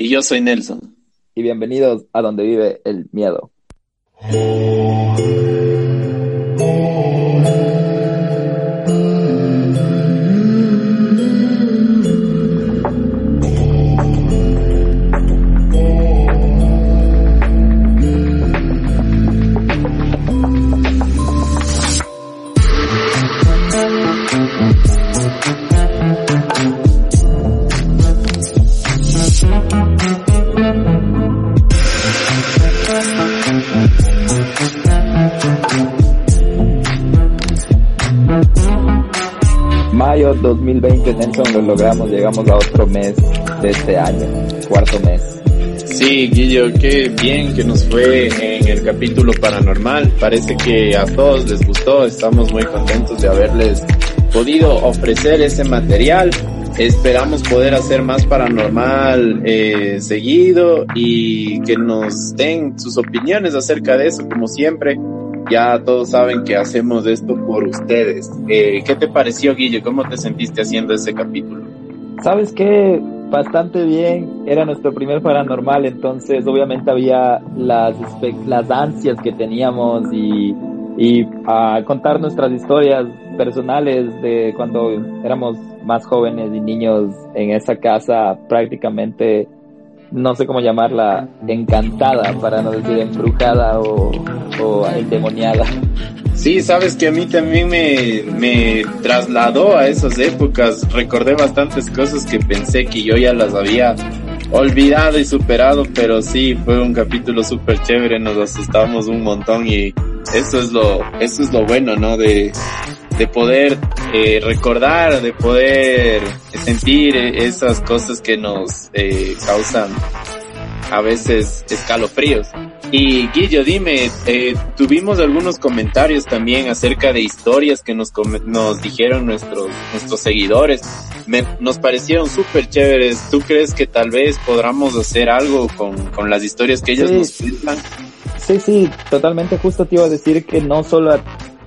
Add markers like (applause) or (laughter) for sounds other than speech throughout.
Y yo soy Nelson. Y bienvenidos a donde vive el miedo. Mayo 2020, Nelson, lo logramos, llegamos a otro mes de este año, cuarto mes. Sí, Guillo, qué bien que nos fue en el capítulo paranormal. Parece que a todos les gustó, estamos muy contentos de haberles podido ofrecer ese material. Esperamos poder hacer más paranormal eh, seguido y que nos den sus opiniones acerca de eso, como siempre. Ya todos saben que hacemos esto por ustedes. Eh, ¿Qué te pareció, Guillo? ¿Cómo te sentiste haciendo ese capítulo? ¿Sabes qué? Bastante bien. Era nuestro primer paranormal, entonces obviamente había las, las ansias que teníamos y, y a contar nuestras historias personales de cuando éramos más jóvenes y niños en esa casa prácticamente no sé cómo llamarla, encantada, para no decir embrujada o, o endemoniada. Sí, sabes que a mí también me, me trasladó a esas épocas. Recordé bastantes cosas que pensé que yo ya las había olvidado y superado, pero sí, fue un capítulo súper chévere, nos asustamos un montón y eso es lo, eso es lo bueno, ¿no? De, de poder eh, recordar, de poder sentir esas cosas que nos eh, causan a veces escalofríos. Y Guillo, dime, eh, tuvimos algunos comentarios también acerca de historias que nos, nos dijeron nuestros, nuestros seguidores. Me, nos parecieron súper chéveres. ¿Tú crees que tal vez podamos hacer algo con, con las historias que ellos nos cuentan? Sí, sí, totalmente justo te iba a decir que no solo a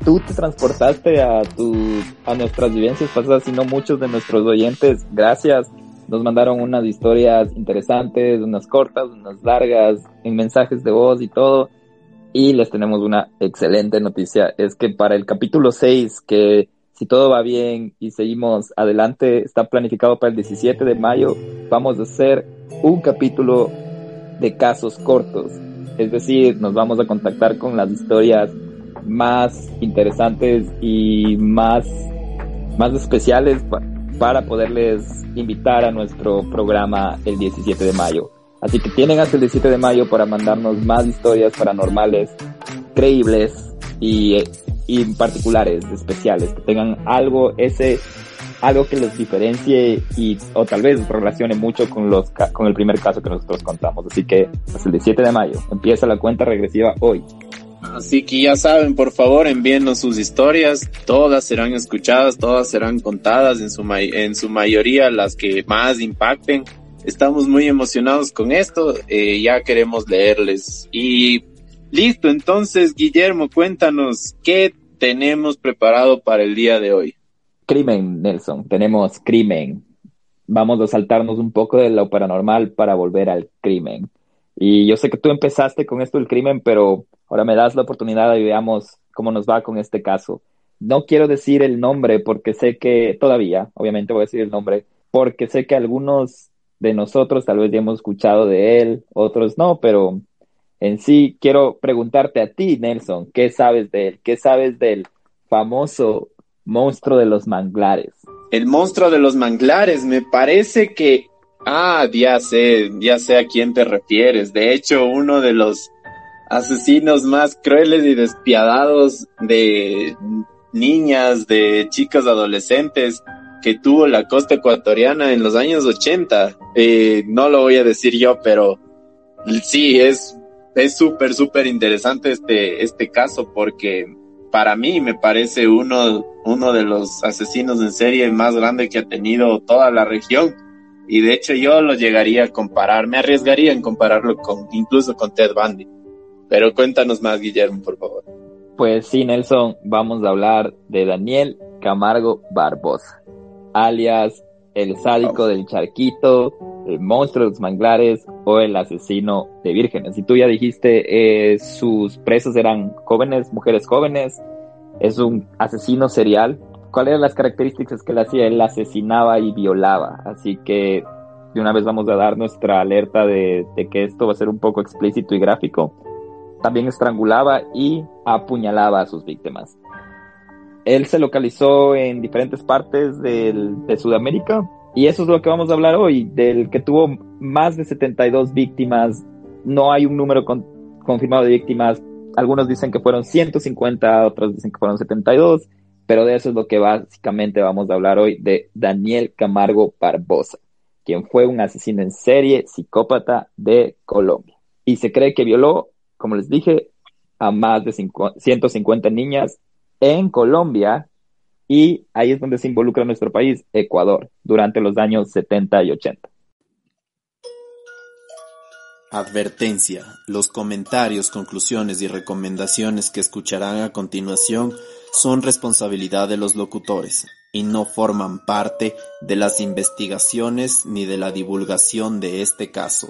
tú te transportaste a tu, a nuestras vivencias pasadas, sino muchos de nuestros oyentes, gracias, nos mandaron unas historias interesantes, unas cortas, unas largas, en mensajes de voz y todo. Y les tenemos una excelente noticia, es que para el capítulo 6, que si todo va bien y seguimos adelante, está planificado para el 17 de mayo, vamos a hacer un capítulo de casos cortos. Es decir, nos vamos a contactar con las historias más interesantes y más, más especiales para poderles invitar a nuestro programa el 17 de mayo. Así que tienen hasta el 17 de mayo para mandarnos más historias paranormales, creíbles y, y particulares, especiales, que tengan algo, ese, algo que los diferencie y, o tal vez relacione mucho con los, con el primer caso que nosotros contamos. Así que hasta el 17 de mayo empieza la cuenta regresiva hoy. Así que ya saben, por favor, envíennos sus historias. Todas serán escuchadas, todas serán contadas, en su, mayoría las que más impacten. Estamos muy emocionados con esto, eh, ya queremos leerles. Y listo, entonces, Guillermo, cuéntanos qué tenemos preparado para el día de hoy. Crimen, Nelson, tenemos crimen. Vamos a saltarnos un poco de lo paranormal para volver al crimen. Y yo sé que tú empezaste con esto del crimen, pero ahora me das la oportunidad y veamos cómo nos va con este caso. No quiero decir el nombre porque sé que todavía, obviamente voy a decir el nombre, porque sé que algunos de nosotros tal vez ya hemos escuchado de él, otros no, pero en sí quiero preguntarte a ti, Nelson, ¿qué sabes de él? ¿Qué sabes del famoso monstruo de los manglares? El monstruo de los manglares, me parece que Ah, ya sé, ya sé a quién te refieres. De hecho, uno de los asesinos más crueles y despiadados de niñas, de chicas adolescentes que tuvo la costa ecuatoriana en los años 80. Eh, no lo voy a decir yo, pero Sí, es es súper, súper interesante este, este caso porque para mí me parece uno, uno de los asesinos en serie más grande que ha tenido toda la región. Y de hecho yo lo llegaría a comparar, me arriesgaría en compararlo con, incluso con Ted Bundy. Pero cuéntanos más, Guillermo, por favor. Pues sí, Nelson, vamos a hablar de Daniel Camargo Barbosa, alias el sádico del charquito, el monstruo de los manglares o el asesino de vírgenes. Y tú ya dijiste, eh, sus presos eran jóvenes, mujeres jóvenes, es un asesino serial. ¿Cuáles eran las características que él hacía? Él asesinaba y violaba. Así que de una vez vamos a dar nuestra alerta de, de que esto va a ser un poco explícito y gráfico. También estrangulaba y apuñalaba a sus víctimas. Él se localizó en diferentes partes del, de Sudamérica y eso es lo que vamos a hablar hoy, del que tuvo más de 72 víctimas. No hay un número confirmado de víctimas. Algunos dicen que fueron 150, otros dicen que fueron 72, pero de eso es lo que básicamente vamos a hablar hoy, de Daniel Camargo Barbosa, quien fue un asesino en serie, psicópata de Colombia. Y se cree que violó, como les dije, a más de 150 niñas en Colombia y ahí es donde se involucra nuestro país, Ecuador, durante los años 70 y 80. Advertencia. Los comentarios, conclusiones y recomendaciones que escucharán a continuación son responsabilidad de los locutores y no forman parte de las investigaciones ni de la divulgación de este caso.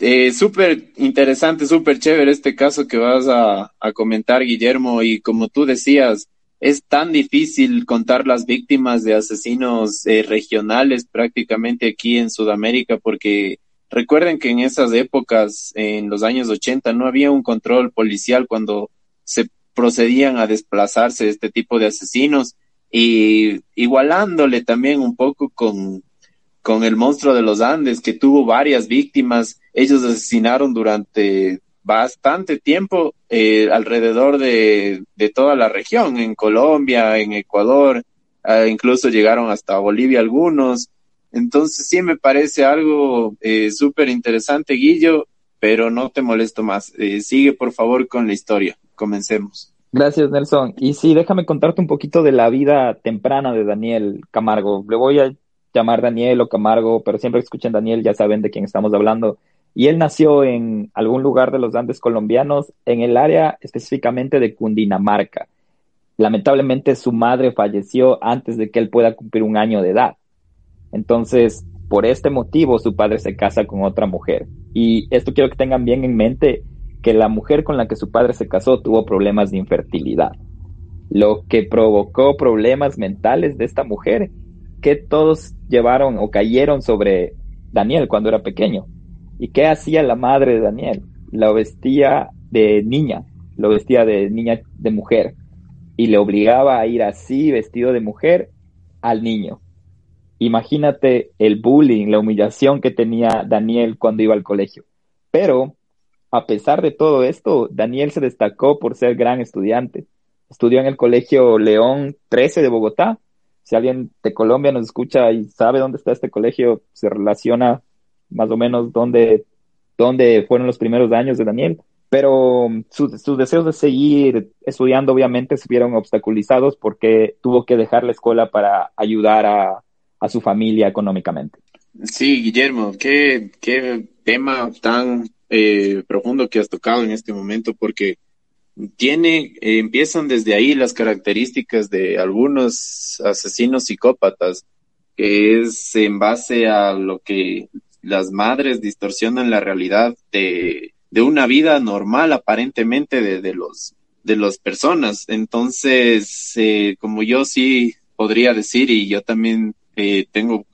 Eh, súper interesante, súper chévere este caso que vas a, comentar, Guillermo, y como tú decías, es tan difícil contar las víctimas de asesinos eh, regionales prácticamente aquí en Sudamérica, porque recuerden que en esas épocas, en los años 80, no había un control policial cuando se procedían a desplazarse este tipo de asesinos. Y igualándole también un poco con, con el monstruo de los Andes, que tuvo varias víctimas. Ellos asesinaron durante bastante tiempo eh, alrededor de, toda la región, en Colombia, en Ecuador, eh, incluso llegaron hasta Bolivia algunos. Entonces sí me parece algo eh, súper interesante, Guillo, pero no te molesto más. sigue por favor con la historia. Comencemos. Gracias, Nelson. Y sí, déjame contarte un poquito de la vida temprana de Daniel Camargo. Le voy a llamar Daniel o Camargo, pero siempre que escuchen Daniel ya saben de quién estamos hablando. Y él nació en algún lugar de los Andes colombianos, en el área específicamente de Cundinamarca. Lamentablemente su madre falleció antes de que él pueda cumplir un año de edad. Entonces, por este motivo, su padre se casa con otra mujer. Y esto quiero que tengan bien en mente, que la mujer con la que su padre se casó tuvo problemas de infertilidad. Lo que provocó problemas mentales de esta mujer que todos llevaron o cayeron sobre Daniel cuando era pequeño. ¿Y qué hacía la madre de Daniel? Lo vestía de niña, lo vestía de niña, de mujer, y le obligaba a ir así, vestido de mujer, al niño. Imagínate el bullying, la humillación que tenía Daniel cuando iba al colegio. Pero, a pesar de todo esto, Daniel se destacó por ser gran estudiante. Estudió en el Colegio León 13 de Bogotá si alguien de Colombia nos escucha y sabe dónde está este colegio, se relaciona más o menos dónde, dónde fueron los primeros años de Daniel. Pero um, sus, deseos de seguir estudiando obviamente se vieron obstaculizados porque tuvo que dejar la escuela para ayudar a, su familia económicamente. Sí, Guillermo, qué, qué tema tan eh, profundo que has tocado en este momento, porque tiene, eh, empiezan desde ahí las características de algunos asesinos psicópatas, que es en base a lo que las madres distorsionan la realidad de, de una vida normal aparentemente de, de los de las personas. Entonces, eh, como yo sí podría decir, y yo también eh, tengo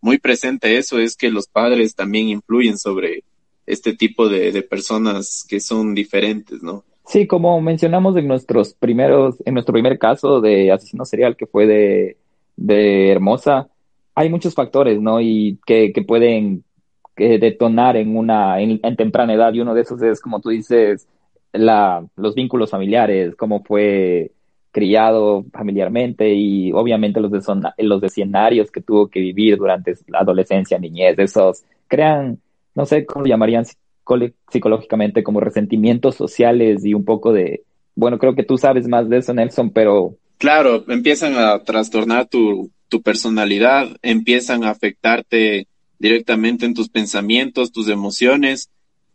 muy presente eso, es que los padres también influyen sobre este tipo de, de personas que son diferentes, ¿no? Sí, como mencionamos en nuestros primeros, en nuestro primer caso de asesino serial que fue de, de Hermosa, hay muchos factores, ¿no? Y que, que pueden detonar en una, en, temprana edad, y uno de esos es, como tú dices, la, los vínculos familiares, cómo fue criado familiarmente y obviamente los, los escenarios que tuvo que vivir durante la adolescencia, niñez, esos crean, no sé cómo lo llamarían psicológicamente como resentimientos sociales y un poco de, bueno, creo que tú sabes más de eso, Nelson, pero... Claro, empiezan a trastornar tu, tu personalidad, empiezan a afectarte directamente en tus pensamientos, tus emociones,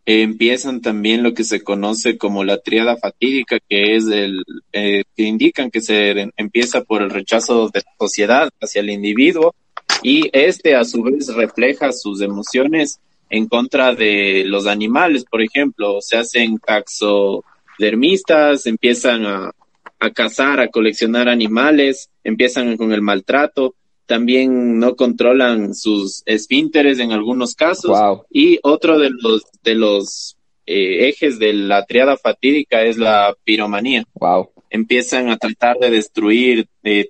empiezan también lo que se conoce como la triada fatídica, que es el eh, que indican que se empieza por el rechazo de la sociedad hacia el individuo y este a su vez refleja sus emociones en contra de los animales, por ejemplo, se hacen taxodermistas, empiezan a, a cazar, a coleccionar animales, empiezan con el maltrato, también no controlan sus esfínteres en algunos casos. Y otro de los, de los eh, ejes de la triada fatídica es la piromanía. Wow. Empiezan a tratar de destruir eh,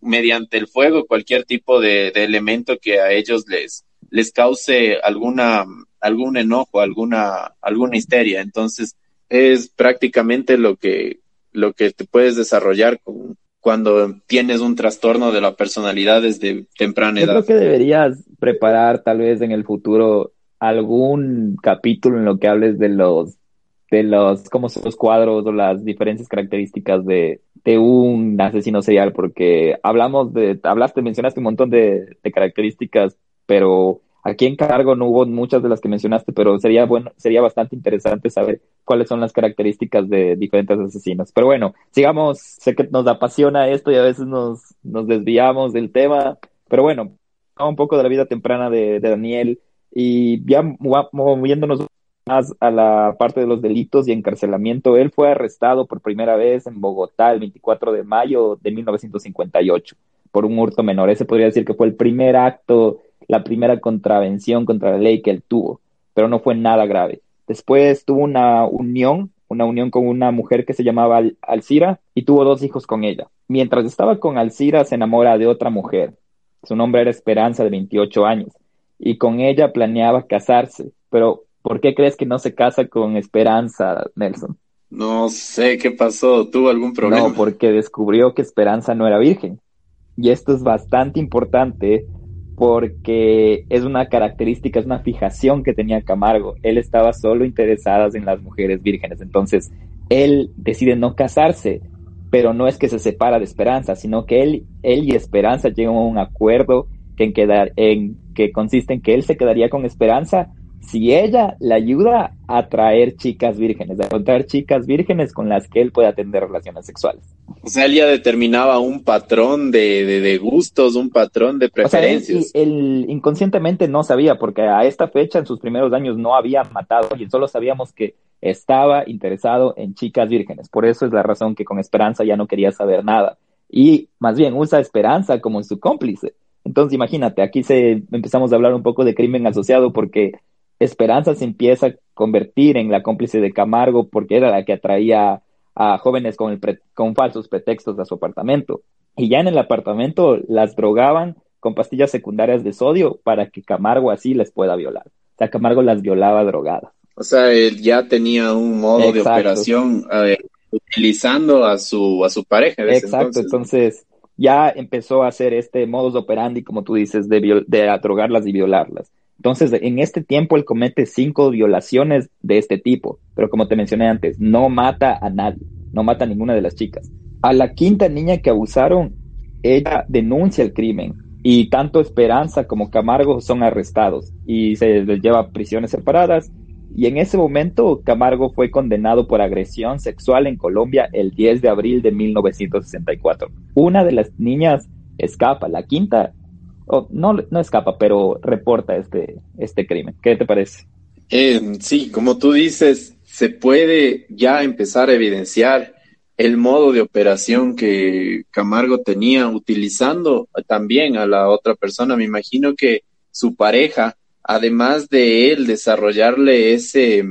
mediante el fuego cualquier tipo de, de, elemento que a ellos les, les cause alguna, algún enojo, alguna, alguna histeria. Entonces, es prácticamente lo que, lo que te puedes desarrollar con, cuando tienes un trastorno de la personalidad desde temprana edad. Yo creo que deberías preparar tal vez en el futuro algún capítulo en lo que hables de los de los cómo son los cuadros o las diferentes características de, de un asesino serial porque hablamos de hablaste mencionaste un montón de, de características pero Aquí en Cargo no hubo muchas de las que mencionaste, pero sería bueno, sería bastante interesante saber cuáles son las características de diferentes asesinos. Pero bueno, sigamos, sé que nos apasiona esto y a veces nos, nos desviamos del tema, pero bueno, un poco de la vida temprana de, Daniel y ya moviéndonos más a la parte de los delitos y encarcelamiento, él fue arrestado por primera vez en Bogotá el 24 de mayo de 1958 por un hurto menor. Ese podría decir que fue el primer acto la primera contravención contra la ley que él tuvo, pero no fue nada grave. Después tuvo una unión, una unión con una mujer que se llamaba Alcira y tuvo dos hijos con ella. Mientras estaba con Alcira se enamora de otra mujer. Su nombre era Esperanza de 28 años y con ella planeaba casarse. Pero ¿por qué crees que no se casa con Esperanza, Nelson? No sé qué pasó, tuvo algún problema. No, porque descubrió que Esperanza no era virgen. Y esto es bastante importante porque es una característica, es una fijación que tenía Camargo. Él estaba solo interesado en las mujeres vírgenes. Entonces, él decide no casarse, pero no es que se separa de Esperanza, sino que él, él y Esperanza llegan a un acuerdo que, en, que consiste en que él se quedaría con Esperanza si ella le ayuda a traer chicas vírgenes, a encontrar chicas vírgenes con las que él pueda tener relaciones sexuales. O sea, él ya determinaba un patrón de, de, gustos, un patrón de preferencias. O sea, él, inconscientemente no sabía, porque a esta fecha, en sus primeros años, no había matado y solo sabíamos que estaba interesado en chicas vírgenes. Por eso es la razón que con Esperanza ya no quería saber nada. Y más bien usa Esperanza como su cómplice. Entonces, imagínate, aquí se empezamos a hablar un poco de crimen asociado porque Esperanza se empieza a convertir en la cómplice de Camargo porque era la que atraía a jóvenes con, el con falsos pretextos a su apartamento. Y ya en el apartamento las drogaban con pastillas secundarias de sodio para que Camargo así les pueda violar. O sea, Camargo las violaba drogadas. O sea, él ya tenía un modo de operación eh, utilizando a su, a su pareja. Exacto, entonces. ya empezó a hacer este modus operandi, como tú dices, de, de drogarlas y violarlas. Entonces, en este tiempo él comete cinco violaciones de este tipo, pero como te mencioné antes, no mata a nadie, no mata a ninguna de las chicas. A la quinta niña que abusaron, ella denuncia el crimen y tanto Esperanza como Camargo son arrestados y se les lleva a prisiones separadas. Y en ese momento Camargo fue condenado por agresión sexual en Colombia el 10 de abril de 1964. Una de las niñas escapa, la quinta no, no escapa, pero reporta este, este crimen. ¿Qué te parece? Eh, sí, como tú dices, se puede ya empezar a evidenciar el modo de operación que Camargo tenía utilizando también a la otra persona. Me imagino que su pareja, además de él desarrollarle ese,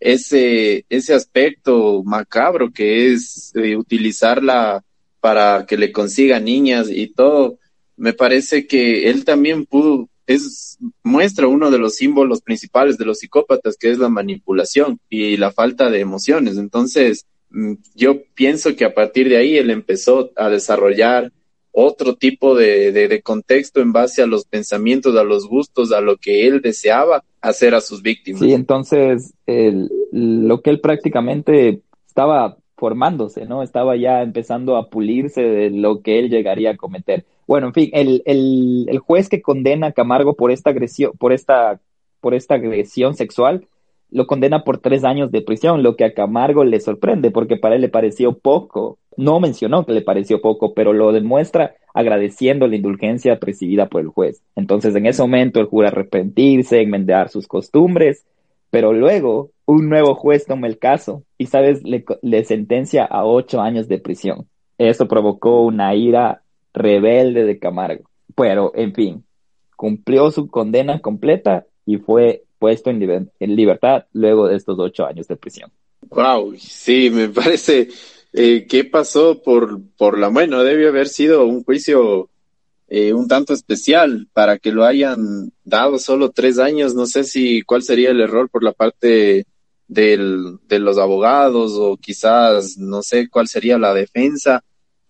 ese, ese aspecto macabro que es eh, utilizarla para que le consiga niñas y todo, me parece que él también pudo, es, muestra uno de los símbolos principales de los psicópatas, que es la manipulación y la falta de emociones. Entonces, mm, yo pienso que a partir de ahí él empezó a desarrollar otro tipo de, de, contexto en base a los pensamientos, a los gustos, a lo que él deseaba hacer a sus víctimas. Sí, entonces lo que él prácticamente estaba formándose, ¿no? Estaba ya empezando a pulirse de lo que él llegaría a cometer. Bueno, en fin, el, el, el juez que condena a Camargo por esta agresión, por esta, por esta agresión sexual, lo condena por tres años de prisión, lo que a Camargo le sorprende porque para él le pareció poco. No mencionó que le pareció poco, pero lo demuestra agradeciendo la indulgencia recibida por el juez. Entonces, en ese momento, él jura arrepentirse, enmendar sus costumbres, pero luego un nuevo juez toma el caso y, ¿sabes?, le, le sentencia a ocho años de prisión. Eso provocó una ira rebelde de Camargo. Pero, en fin, cumplió su condena completa y fue puesto en, libertad luego de estos ocho años de prisión. Wow, sí, me (laughs) parece eh, que pasó por, por la bueno, debió haber sido un juicio eh, un tanto especial para que lo hayan dado solo tres años. No sé si cuál sería el error por la parte del, de los abogados o quizás no sé cuál sería la defensa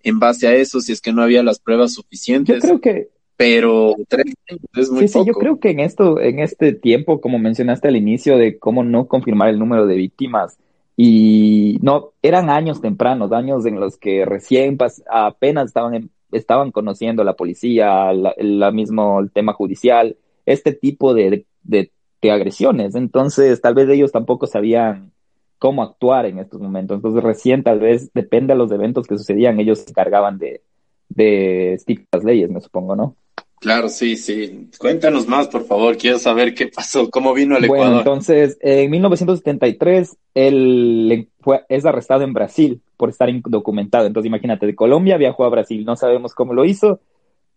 en base a eso si es que no había las pruebas suficientes. Yo creo que pero tres es muy sí, Sí, yo creo que en esto, en este tiempo, como mencionaste al inicio, de cómo no confirmar el número de víctimas, y no, eran años tempranos, años en los que recién apenas estaban, estaban conociendo la policía, la, mismo el tema judicial, este tipo de, de, de agresiones. Entonces, tal vez ellos tampoco sabían cómo actuar en estos momentos. Entonces, recién, tal vez, depende de los eventos que sucedían, ellos se cargaban de, de las leyes, me supongo, ¿no? Claro, sí, sí. Cuéntanos más, por favor. Quiero saber qué pasó, cómo vino el Ecuador. Bueno, entonces, en 1973, él fue, es arrestado en Brasil por estar indocumentado. Entonces, imagínate, de Colombia viajó a Brasil. No sabemos cómo lo hizo,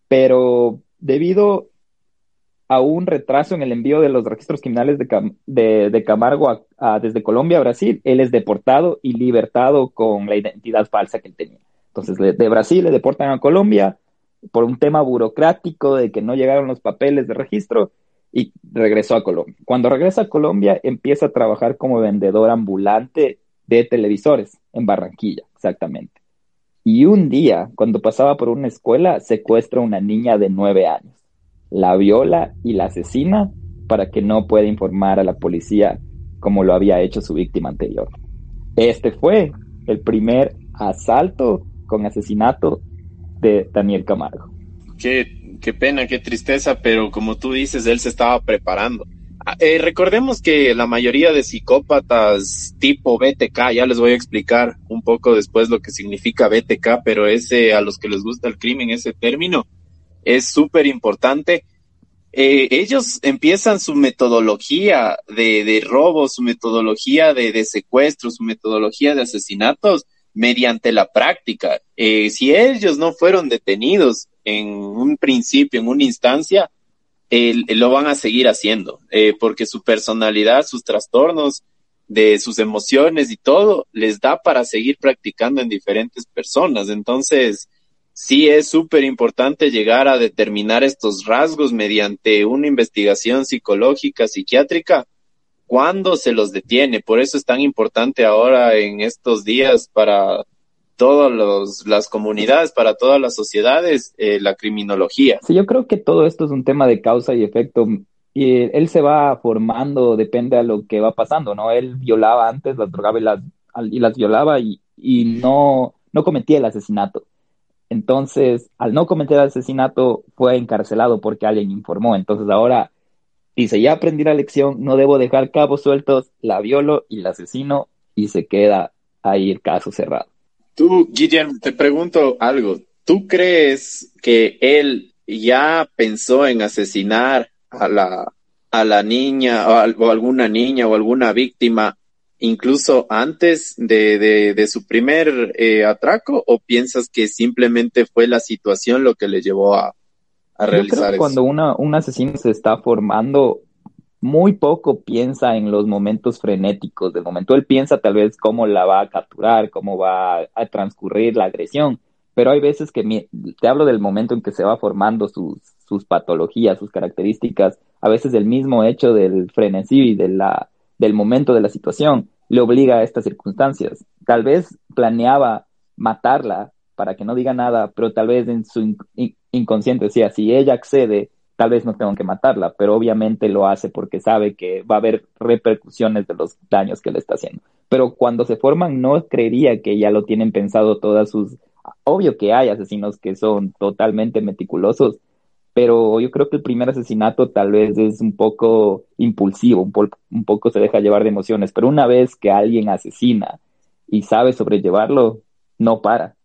pero debido a un retraso en el envío de los registros criminales de, Camargo desde Colombia a Brasil, él es deportado y libertado con la identidad falsa que él tenía. Entonces, de Brasil le deportan a Colombia por un tema burocrático de que no llegaron los papeles de registro y regresó a Colombia. Cuando regresa a Colombia, empieza a trabajar como vendedor ambulante de televisores en Barranquilla, exactamente. Y un día, cuando pasaba por una escuela, secuestra a una niña de nueve años, la viola y la asesina para que no pueda informar a la policía como lo había hecho su víctima anterior. Este fue el primer asalto con asesinato de Daniel Camargo. Qué, qué pena, qué tristeza, pero como tú dices, él se estaba preparando. Ah, eh, recordemos que la mayoría de psicópatas tipo BTK, ya les voy a explicar un poco después lo que significa BTK, pero ese a los que les gusta el crimen, ese término, es súper importante. Eh, ellos empiezan su metodología de, de robo, su metodología de, de secuestro, su metodología de asesinatos mediante la práctica. Eh, si ellos no fueron detenidos en un principio, en una instancia, lo van a seguir haciendo, eh, porque su personalidad, sus trastornos, de sus emociones y todo, les da para seguir practicando en diferentes personas. Entonces, sí es súper importante llegar a determinar estos rasgos mediante una investigación psicológica, psiquiátrica, cuándo se los detiene. Por eso es tan importante ahora en estos días para todas las comunidades, para todas las sociedades, eh, la criminología. Sí, yo creo que todo esto es un tema de causa y efecto. Y él se va formando, depende a lo que va pasando, ¿no? Él violaba antes, las drogaba y las, y violaba y, y no, no cometía el asesinato. Entonces, al no cometer asesinato, fue encarcelado porque alguien informó. Entonces, ahora Dice, ya aprendí la lección, no debo dejar cabos sueltos, la violo y la asesino y se queda ahí el caso cerrado. Tú, Guillermo, te pregunto algo. ¿Tú crees que él ya pensó en asesinar a la, a la niña o, alguna niña o alguna víctima incluso antes de, de, su primer eh, atraco o piensas que simplemente fue la situación lo que le llevó a, cuando una, un asesino se está formando, muy poco piensa en los momentos frenéticos del momento. Él piensa tal vez cómo la va a capturar, cómo va a transcurrir la agresión, pero hay veces que te hablo del momento en que se va formando sus, sus patologías, sus características, a veces el mismo hecho del frenesí y de la, del momento de la situación le obliga a estas circunstancias. tal vez planeaba matarla para que no diga nada, pero tal vez en su inconsciente decía, si ella accede, tal vez no tengo que matarla, pero obviamente lo hace porque sabe que va a haber repercusiones de los daños que le está haciendo. Pero cuando se forman, no creería que ya lo tienen pensado todas sus... Obvio que hay asesinos que son totalmente meticulosos, pero yo creo que el primer asesinato tal vez es un poco impulsivo, un, poco se deja llevar de emociones, pero una vez que alguien asesina y sabe sobrellevarlo, no para,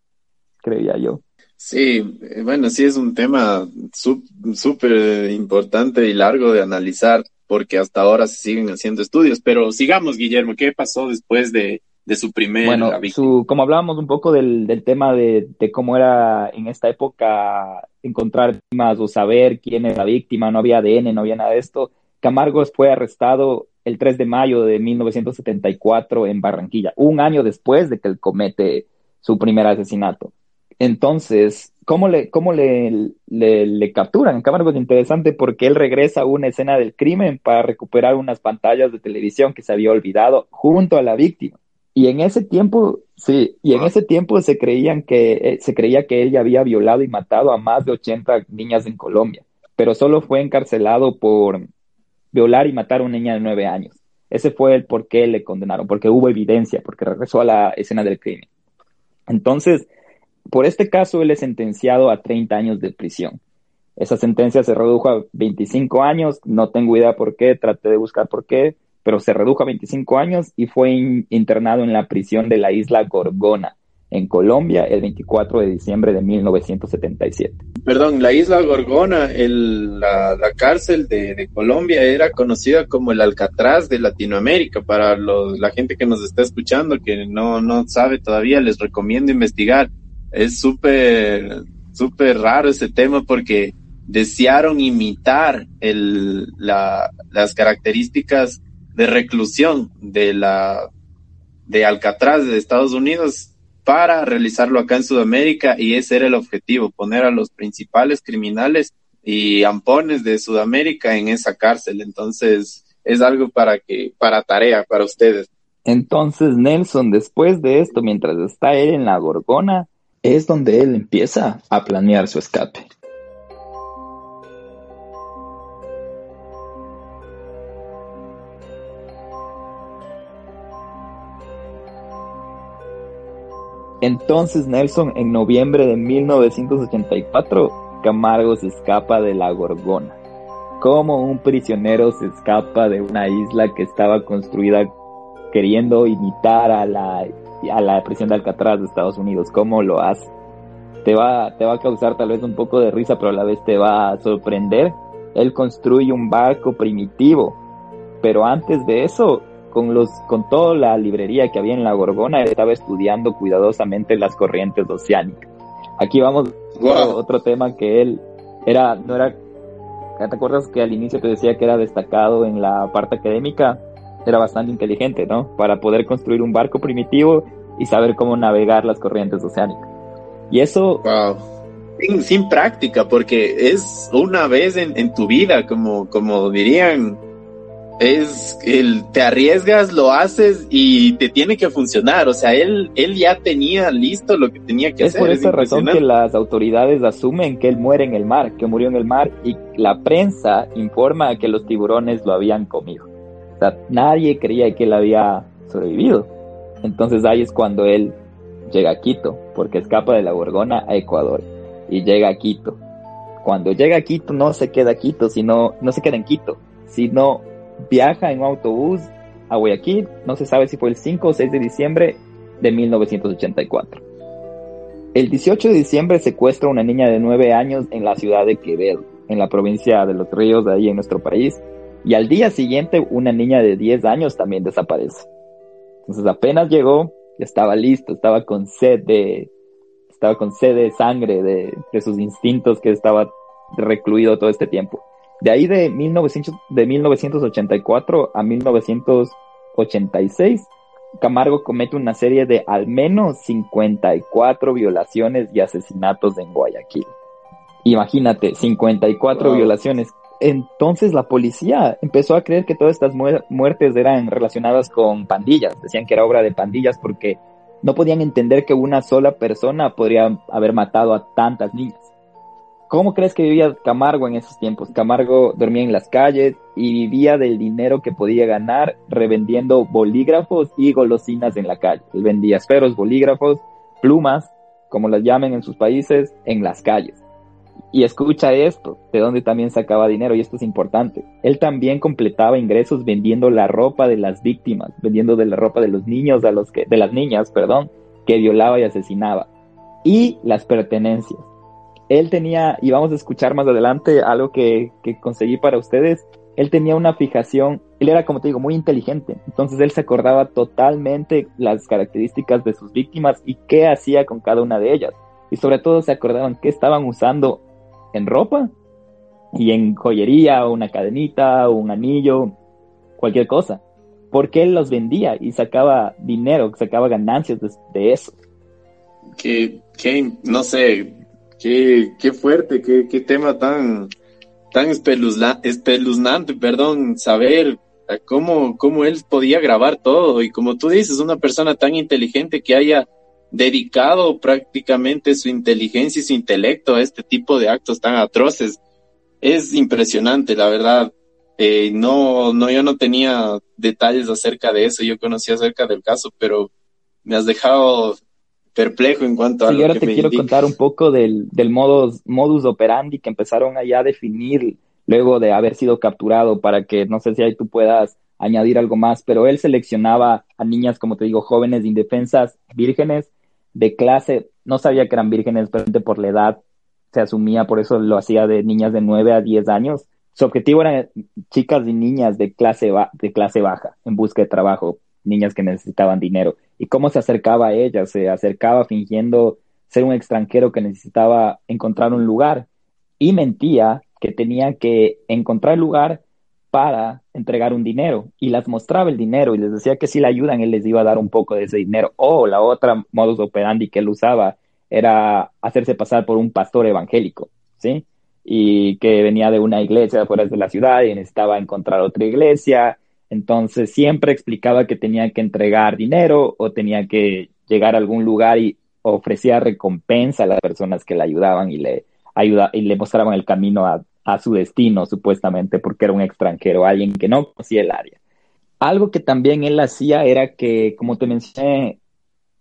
creía yo. Sí, eh, bueno, sí es un tema súper importante y largo de analizar porque hasta ahora se siguen haciendo estudios, pero sigamos, Guillermo, ¿qué pasó después de, de su primer Bueno, su, como hablábamos un poco del, del tema de, de, cómo era en esta época encontrar víctimas o saber quién es la víctima, no había ADN, no había nada de esto, Camargos fue arrestado el 3 de mayo de 1974 en Barranquilla, un año después de que él comete su primer asesinato. Entonces, ¿cómo le, cómo le, le, le capturan? Camargo es interesante porque él regresa a una escena del crimen para recuperar unas pantallas de televisión que se había olvidado junto a la víctima. Y en ese tiempo, sí, y en ese tiempo se creían que, eh, se creía que ella había violado y matado a más de 80 niñas en Colombia, pero solo fue encarcelado por violar y matar a una niña de nueve años. Ese fue el por qué le condenaron, porque hubo evidencia, porque regresó a la escena del crimen. Entonces, por este caso, él es sentenciado a 30 años de prisión. Esa sentencia se redujo a 25 años, no tengo idea por qué, traté de buscar por qué, pero se redujo a 25 años y fue internado en la prisión de la isla Gorgona, en Colombia, el 24 de diciembre de 1977. Perdón, la isla Gorgona, el, la, la, cárcel de, de, Colombia era conocida como el Alcatraz de Latinoamérica. Para la gente que nos está escuchando, que no, no sabe todavía, les recomiendo investigar es súper, súper raro ese tema porque desearon imitar el, la, las características de reclusión de la de Alcatraz de Estados Unidos para realizarlo acá en Sudamérica y ese era el objetivo, poner a los principales criminales y ampones de Sudamérica en esa cárcel. Entonces, es algo para que para tarea para ustedes. Entonces, Nelson, después de esto, mientras está él en la Gorgona, es donde él empieza a planear su escape. Entonces Nelson, en noviembre de 1984, Camargo se escapa de la Gorgona. Como un prisionero se escapa de una isla que estaba construida queriendo imitar a la a la prisión de Alcatraz de Estados Unidos. ¿Cómo lo hace? Te va, te va a causar tal vez un poco de risa, pero a la vez te va a sorprender. Él construye un barco primitivo, pero antes de eso, con los, con toda la librería que había en la Gorgona, él estaba estudiando cuidadosamente las corrientes oceánicas. Aquí vamos a otro tema que él era, no era, ¿te acuerdas que al inicio te decía que era destacado en la parte académica? era bastante inteligente, ¿no? Para poder construir un barco primitivo y saber cómo navegar las corrientes oceánicas. Y eso... Wow. Sin, sin práctica, porque es una vez en, en, tu vida, como, como dirían, es el te arriesgas, lo haces y te tiene que funcionar. O sea, él, él ya tenía listo lo que tenía que es hacer. Por esa razón que las autoridades asumen que él muere en el mar, que murió en el mar, y la prensa informa que los tiburones lo habían comido nadie creía que él había sobrevivido. Entonces ahí es cuando él llega a Quito, porque escapa de la Gorgona a Ecuador y llega a Quito. Cuando llega a Quito no se queda a Quito, sino no se queda en Quito, sino viaja en un autobús a Guayaquil, no se sabe si fue el 5 o 6 de diciembre de 1984. El 18 de diciembre secuestra a una niña de 9 años en la ciudad de Quevedo, en la provincia de Los Ríos, de ahí en nuestro país, y al día siguiente, una niña de 10 años también desaparece. Entonces apenas llegó, estaba listo, estaba con sed de, estaba con sed de sangre, de, de sus instintos que estaba recluido todo este tiempo. De ahí de, 1900, de 1984 a 1986, Camargo comete una serie de al menos 54 violaciones y asesinatos en Guayaquil. Imagínate, 54 wow. violaciones entonces la policía empezó a creer que todas estas muertes eran relacionadas con pandillas. Decían que era obra de pandillas porque no podían entender que una sola persona podría haber matado a tantas niñas. ¿Cómo crees que vivía Camargo en esos tiempos? Camargo dormía en las calles y vivía del dinero que podía ganar revendiendo bolígrafos y golosinas en la calle. Él vendía esferos, bolígrafos, plumas, como las llamen en sus países, en las calles. Y escucha esto, de donde también sacaba dinero, y esto es importante. Él también completaba ingresos vendiendo la ropa de las víctimas, vendiendo de la ropa de los niños a los que, de las niñas, perdón, que violaba y asesinaba. Y las pertenencias él tenía, y vamos a escuchar más adelante algo que, conseguí para ustedes, él tenía una fijación, él era como te digo, muy inteligente, entonces él se acordaba totalmente las características de sus víctimas y qué hacía con cada una de ellas. Y sobre todo se acordaban qué estaban usando en ropa y en joyería, una cadenita, un anillo, cualquier cosa. Porque él los vendía y sacaba dinero, sacaba ganancias de, eso. Que, que, no sé, Qué, qué fuerte, qué, qué tema tan, tan espeluznante, perdón, saber cómo, cómo él podía grabar todo. Y como tú dices, una persona tan inteligente que haya dedicado prácticamente su inteligencia y su intelecto a este tipo de actos tan atroces. Es impresionante, la verdad. Eh, no, no, yo no tenía detalles acerca de eso, yo conocía acerca del caso, pero me has dejado perplejo en cuanto a sí, ahora te quiero contar un poco del, del modus, modus operandi que empezaron allá a definir luego de haber sido capturado para que no sé si ahí tú puedas añadir algo más, pero él seleccionaba a niñas, como te digo, jóvenes indefensas, vírgenes, de clase, no sabía que eran vírgenes, pero por la edad se asumía, por eso lo hacía de niñas de 9 a 10 años. Su objetivo eran chicas y niñas de clase, de clase baja en busca de trabajo, niñas que necesitaban dinero. ¿Y cómo se acercaba a ella? Se acercaba fingiendo ser un extranjero que necesitaba encontrar un lugar y mentía que tenía que encontrar lugar para entregar un dinero y las mostraba el dinero y les decía que si le ayudan él les iba a dar un poco de ese dinero. O la otra modus operandi que él usaba era hacerse pasar por un pastor evangélico, ¿sí? Y que venía de una iglesia afuera de la ciudad y necesitaba encontrar otra iglesia entonces siempre explicaba que tenía que entregar dinero o tenía que llegar a algún lugar y ofrecía recompensa a las personas que le ayudaban y le, ayuda, y le mostraban el camino a, su destino, supuestamente, porque era un extranjero, alguien que no conocía el área. Algo que también él hacía era que, como te mencioné,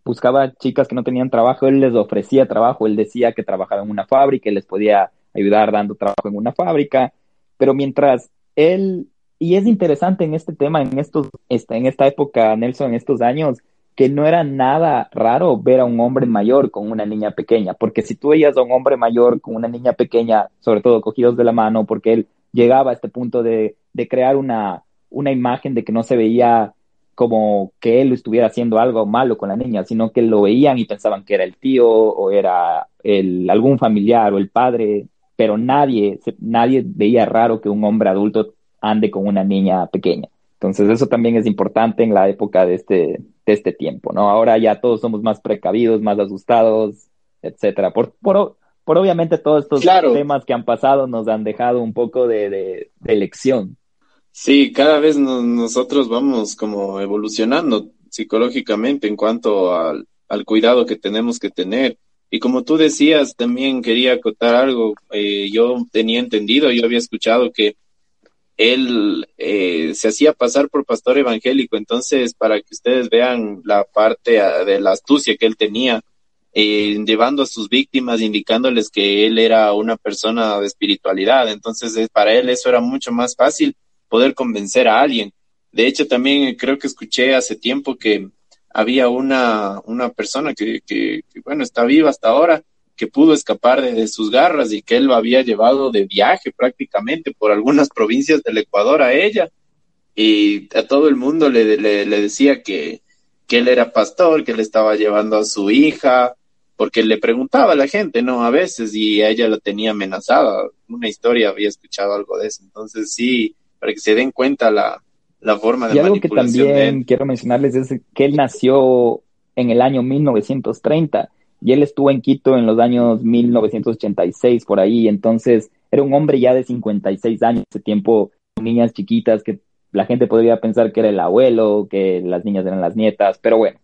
buscaba chicas que no tenían trabajo, él les ofrecía trabajo, él decía que trabajaba en una fábrica, él les podía ayudar dando trabajo en una fábrica, pero mientras él y es interesante en este tema, en, estos, este, en esta época, Nelson, en estos años, que no era nada raro ver a un hombre mayor con una niña pequeña, porque si tú veías a un hombre mayor con una niña pequeña, sobre todo cogidos de la mano, porque él llegaba a este punto de, de crear una, una imagen de que no se veía como que él estuviera haciendo algo malo con la niña, sino que lo veían y pensaban que era el tío o era el, algún familiar o el padre, pero nadie, nadie veía raro que un hombre adulto ande con una niña pequeña. Entonces eso también es importante en la época de este, de este tiempo, ¿no? Ahora ya todos somos más precavidos, más asustados, etcétera. Por, por, por obviamente todos estos temas que han pasado nos han dejado un poco de, de, lección. Sí, cada vez nosotros vamos como evolucionando psicológicamente en cuanto al, al, cuidado que tenemos que tener. Y como tú decías, también quería acotar algo. Eh, yo tenía entendido, yo había escuchado que él eh, se hacía pasar por pastor evangélico, entonces para que ustedes vean la parte ah, de la astucia que él tenía, eh, llevando a sus víctimas, indicándoles que él era una persona de espiritualidad, entonces eh, para él eso era mucho más fácil poder convencer a alguien. De hecho, también creo que escuché hace tiempo que había una, una persona que, que bueno, está viva hasta ahora, que pudo escapar de, sus garras y que él lo había llevado de viaje prácticamente por algunas (laughs) provincias del Ecuador a ella. Y a todo el mundo le, le, decía que, que él era pastor, que le estaba llevando a su hija, porque le preguntaba a la gente, ¿no? A veces, y a ella la tenía amenazada. Una historia había escuchado algo de eso. Entonces, sí, para que se den cuenta la, la forma de y algo que también quiero mencionarles es que él nació en el año 1930 y él estuvo en Quito en los años 1986, por ahí, entonces era un hombre ya de 56 años, ese tiempo, niñas chiquitas que la gente podría pensar que era el abuelo, que las niñas eran las nietas, pero bueno,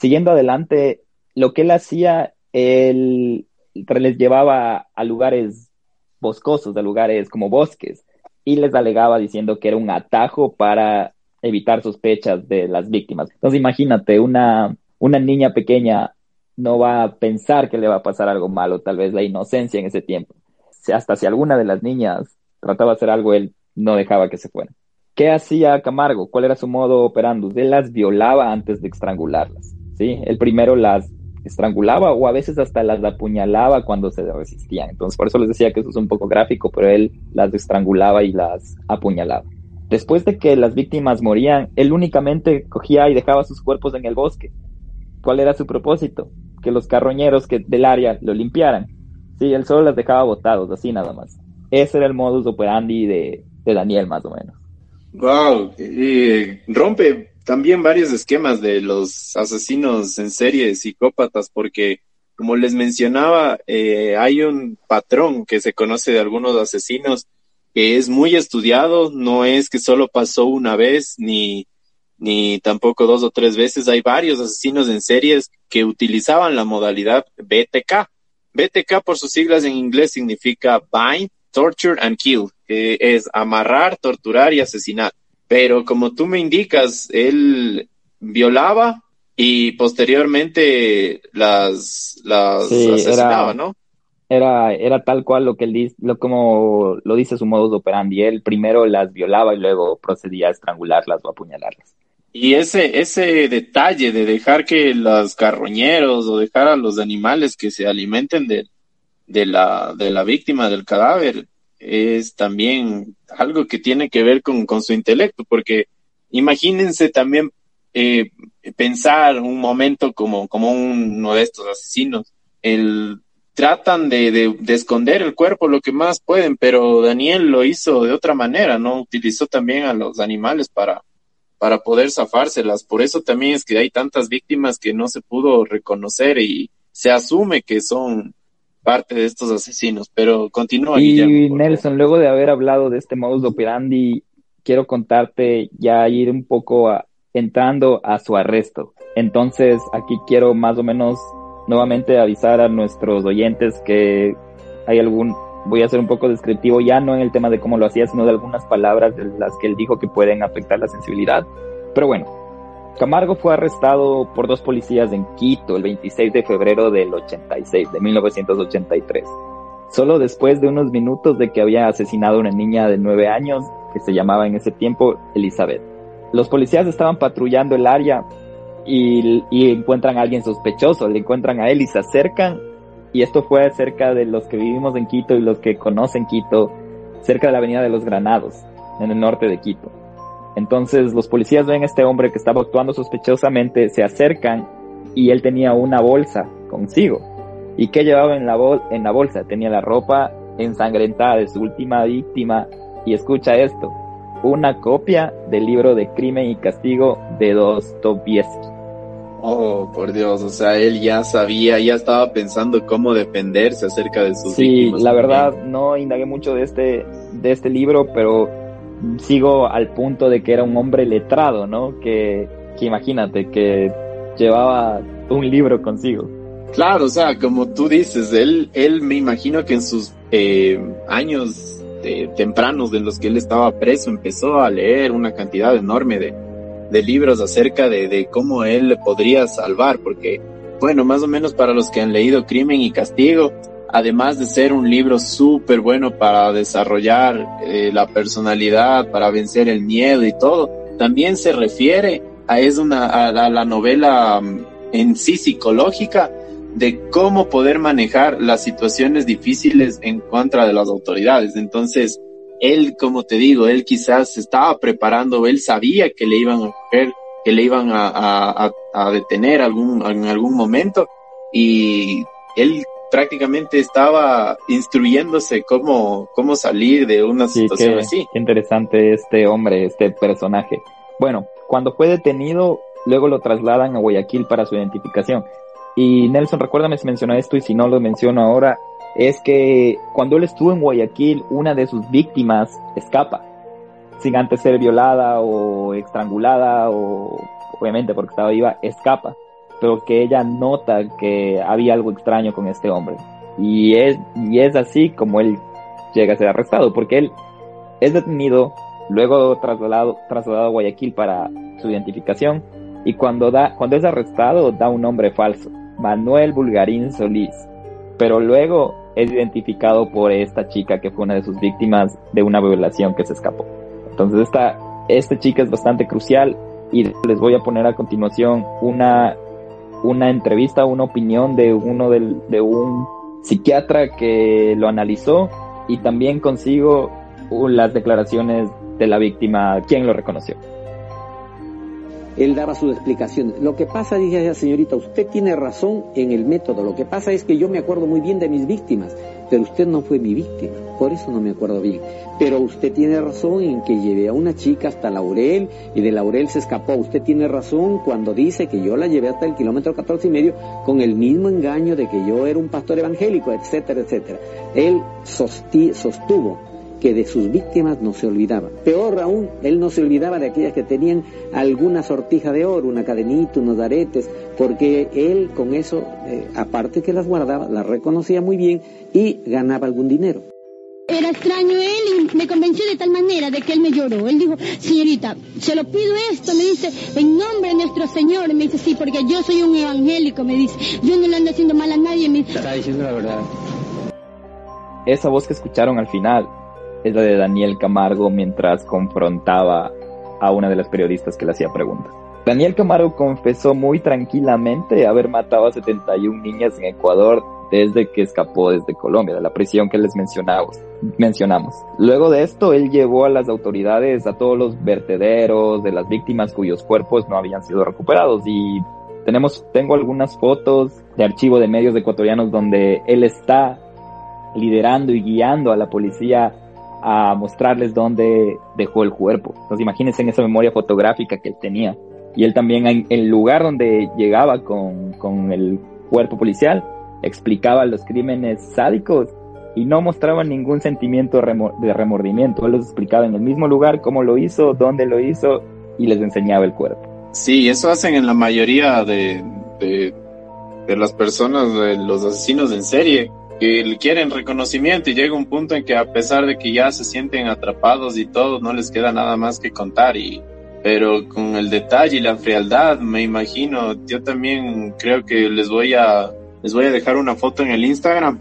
Siguiendo adelante, lo que él hacía, él les llevaba a lugares boscosos, a lugares como bosques, y les alegaba diciendo que era un atajo para evitar sospechas de las víctimas. Entonces imagínate, una, una niña pequeña no va a pensar que le va a pasar algo malo, tal vez la inocencia en ese tiempo. Hasta si alguna de las niñas trataba de hacer algo, él no dejaba que se fuera. ¿Qué hacía Camargo? ¿Cuál era su modo operando? Él las violaba antes de estrangularlas. ¿sí? Él primero las estrangulaba o a veces hasta las apuñalaba cuando se resistían. Entonces, por eso les decía que eso es un poco gráfico, pero él las estrangulaba y las apuñalaba. Después de que las víctimas morían, él únicamente cogía y dejaba sus cuerpos en el bosque. ¿Cuál era su propósito? Que los carroñeros que del área lo limpiaran. Sí, él solo las dejaba botados, así nada más. Ese era el modus operandi de, Daniel, más o menos. Wow, rompe también varios esquemas de los asesinos en serie, psicópatas, porque como les mencionaba, eh, hay un patrón que se conoce de algunos asesinos que es muy estudiado, no es que solo pasó una vez ni, ni tampoco dos o tres veces, hay varios asesinos en series que utilizaban la modalidad BTK. BTK por sus siglas en inglés significa Bind, Torture and Kill, que es amarrar, torturar y asesinar. Pero como tú me indicas, él violaba y posteriormente las, las asesinaba, ¿no? Era, era tal cual lo que él dice, lo como lo dice su modus operandi. Él primero las violaba y luego procedía a estrangularlas o apuñalarlas. Y ese, ese detalle de dejar que los carroñeros o dejar a los animales que se alimenten de, de, la, de la víctima del cadáver es también algo que tiene que ver con, con su intelecto, porque imagínense también eh, pensar un momento como, como uno de estos asesinos, el, tratan de, de, esconder el cuerpo lo que más pueden, pero Daniel lo hizo de otra manera, ¿no? Utilizó también a los animales para, para poder zafárselas. Por eso también es que hay tantas víctimas que no se pudo reconocer y se asume que son parte de estos asesinos, pero continúa. Y Nelson, luego de haber hablado de este modus operandi, quiero contarte ya ir un poco entrando a su arresto. Entonces, aquí quiero más o menos nuevamente avisar a nuestros oyentes que hay algún, voy a ser un poco descriptivo, ya no en el tema de cómo lo hacía, sino de algunas palabras de las que él dijo que pueden afectar la sensibilidad. Pero bueno, Camargo fue arrestado por dos policías en Quito el 26 de febrero del 86, de 1983. Solo después de unos minutos de que había asesinado a una niña de nueve años que se llamaba en ese tiempo Elizabeth. Los policías estaban patrullando el área y, y, encuentran a alguien sospechoso, le encuentran a él y se acercan. Y esto fue cerca de los que vivimos en Quito y los que conocen Quito, cerca de la Avenida de los Granados, en el norte de Quito. Entonces los policías ven a este hombre que estaba actuando sospechosamente, se acercan y él tenía una bolsa consigo. ¿Y qué llevaba en la, bol en la bolsa? Tenía la ropa ensangrentada de su última víctima y escucha esto, una copia del libro de Crimen y Castigo de Dostoevsky. Oh, por Dios, o sea, él ya sabía, ya estaba pensando cómo defenderse acerca de sus Sí, la verdad no indagué mucho de este, de este libro, pero sigo al punto de que era un hombre letrado, ¿no? Que, que imagínate, que llevaba un libro consigo. Claro, o sea, como tú dices, él, él me imagino que en sus eh, años tempranos de los que él estaba preso empezó a leer una cantidad enorme de, de libros acerca de, de, cómo él podría salvar, porque, bueno, más o menos para los que han leído Crimen y Castigo, además de ser un libro súper bueno para desarrollar eh, la personalidad, para vencer el miedo y todo, también se refiere a, es una, a, la novela mm, en sí psicológica de cómo poder manejar las situaciones difíciles en contra de las autoridades. Entonces, él, como te digo, él quizás se estaba preparando, él sabía que le iban a coger, que le iban a, a, a detener algún, en algún momento y él prácticamente estaba instruyéndose cómo, cómo salir de una situación así. Qué interesante este hombre, este personaje. Bueno, cuando fue detenido, luego lo trasladan a Guayaquil para su identificación. Y Nelson, recuérdame si mencionó esto y si no lo menciono ahora, es que cuando él estuvo en Guayaquil, una de sus víctimas escapa, sin antes ser violada o estrangulada o obviamente porque estaba viva, escapa. pero que ella nota que había algo extraño con este hombre. Y es, y es así como él llega a ser arrestado, porque él es detenido, luego trasladado, trasladado a Guayaquil para su identificación, y cuando, da, cuando es arrestado da un nombre falso, Manuel Bulgarín Solís, pero luego es identificado por esta chica que fue una de sus víctimas de una violación que se escapó. Entonces esta, esta chica es bastante crucial y les voy a poner a continuación una, una entrevista, una opinión de uno del, de un psiquiatra que lo analizó y también consigo las declaraciones de la víctima, quien lo reconoció él daba sus explicaciones. Lo que pasa, dije a señorita, usted tiene razón en el método. Lo que pasa es que yo me acuerdo muy bien de mis víctimas, pero usted no fue mi víctima. Por eso no me acuerdo bien. Pero usted tiene razón en que llevé a una chica hasta Laurel y de Laurel se escapó. Usted tiene razón cuando dice que yo la llevé hasta el kilómetro 14 y medio con el mismo engaño de que yo era un pastor evangélico, etcétera, etcétera. Él sostuvo que de sus víctimas no se olvidaba. Peor aún, él no se olvidaba de aquellas que tenían alguna sortija de oro, una cadenita, unos aretes, porque él con eso, eh, aparte que las guardaba, las reconocía muy bien y ganaba algún dinero. Era extraño él y me convenció de tal manera de que él me lloró. Él dijo, señorita, se lo pido esto, me dice, en nombre de nuestro Señor. Me dice, sí, porque yo soy un evangélico, me dice, yo no le ando haciendo mal a nadie. Me Está diciendo la verdad. Esa voz que escucharon al final es la de Daniel Camargo mientras confrontaba a una de las periodistas que le hacía preguntas. Daniel Camargo confesó muy tranquilamente haber matado a 71 niñas en Ecuador desde que escapó desde Colombia, de la prisión que les mencionamos. Luego de esto, él llevó a las autoridades a todos los vertederos de las víctimas cuyos cuerpos no habían sido recuperados y tenemos, tengo algunas fotos de archivo de medios ecuatorianos donde él está liderando y guiando a la policía a mostrarles dónde dejó el cuerpo. Entonces imagínense en esa memoria fotográfica que él tenía. Y él también en el lugar donde llegaba con, con el cuerpo policial, explicaba los crímenes sádicos y no mostraba ningún sentimiento de remordimiento. Él los explicaba en el mismo lugar, cómo lo hizo, dónde lo hizo y les enseñaba el cuerpo. Sí, eso hacen en la mayoría de, de, de las personas, de los asesinos en serie que quieren reconocimiento y llega un punto en que a pesar de que ya se sienten atrapados y todo, no les queda nada más que contar y pero con el detalle y la frialdad, me imagino, yo también creo que les voy a les voy a dejar una foto en el Instagram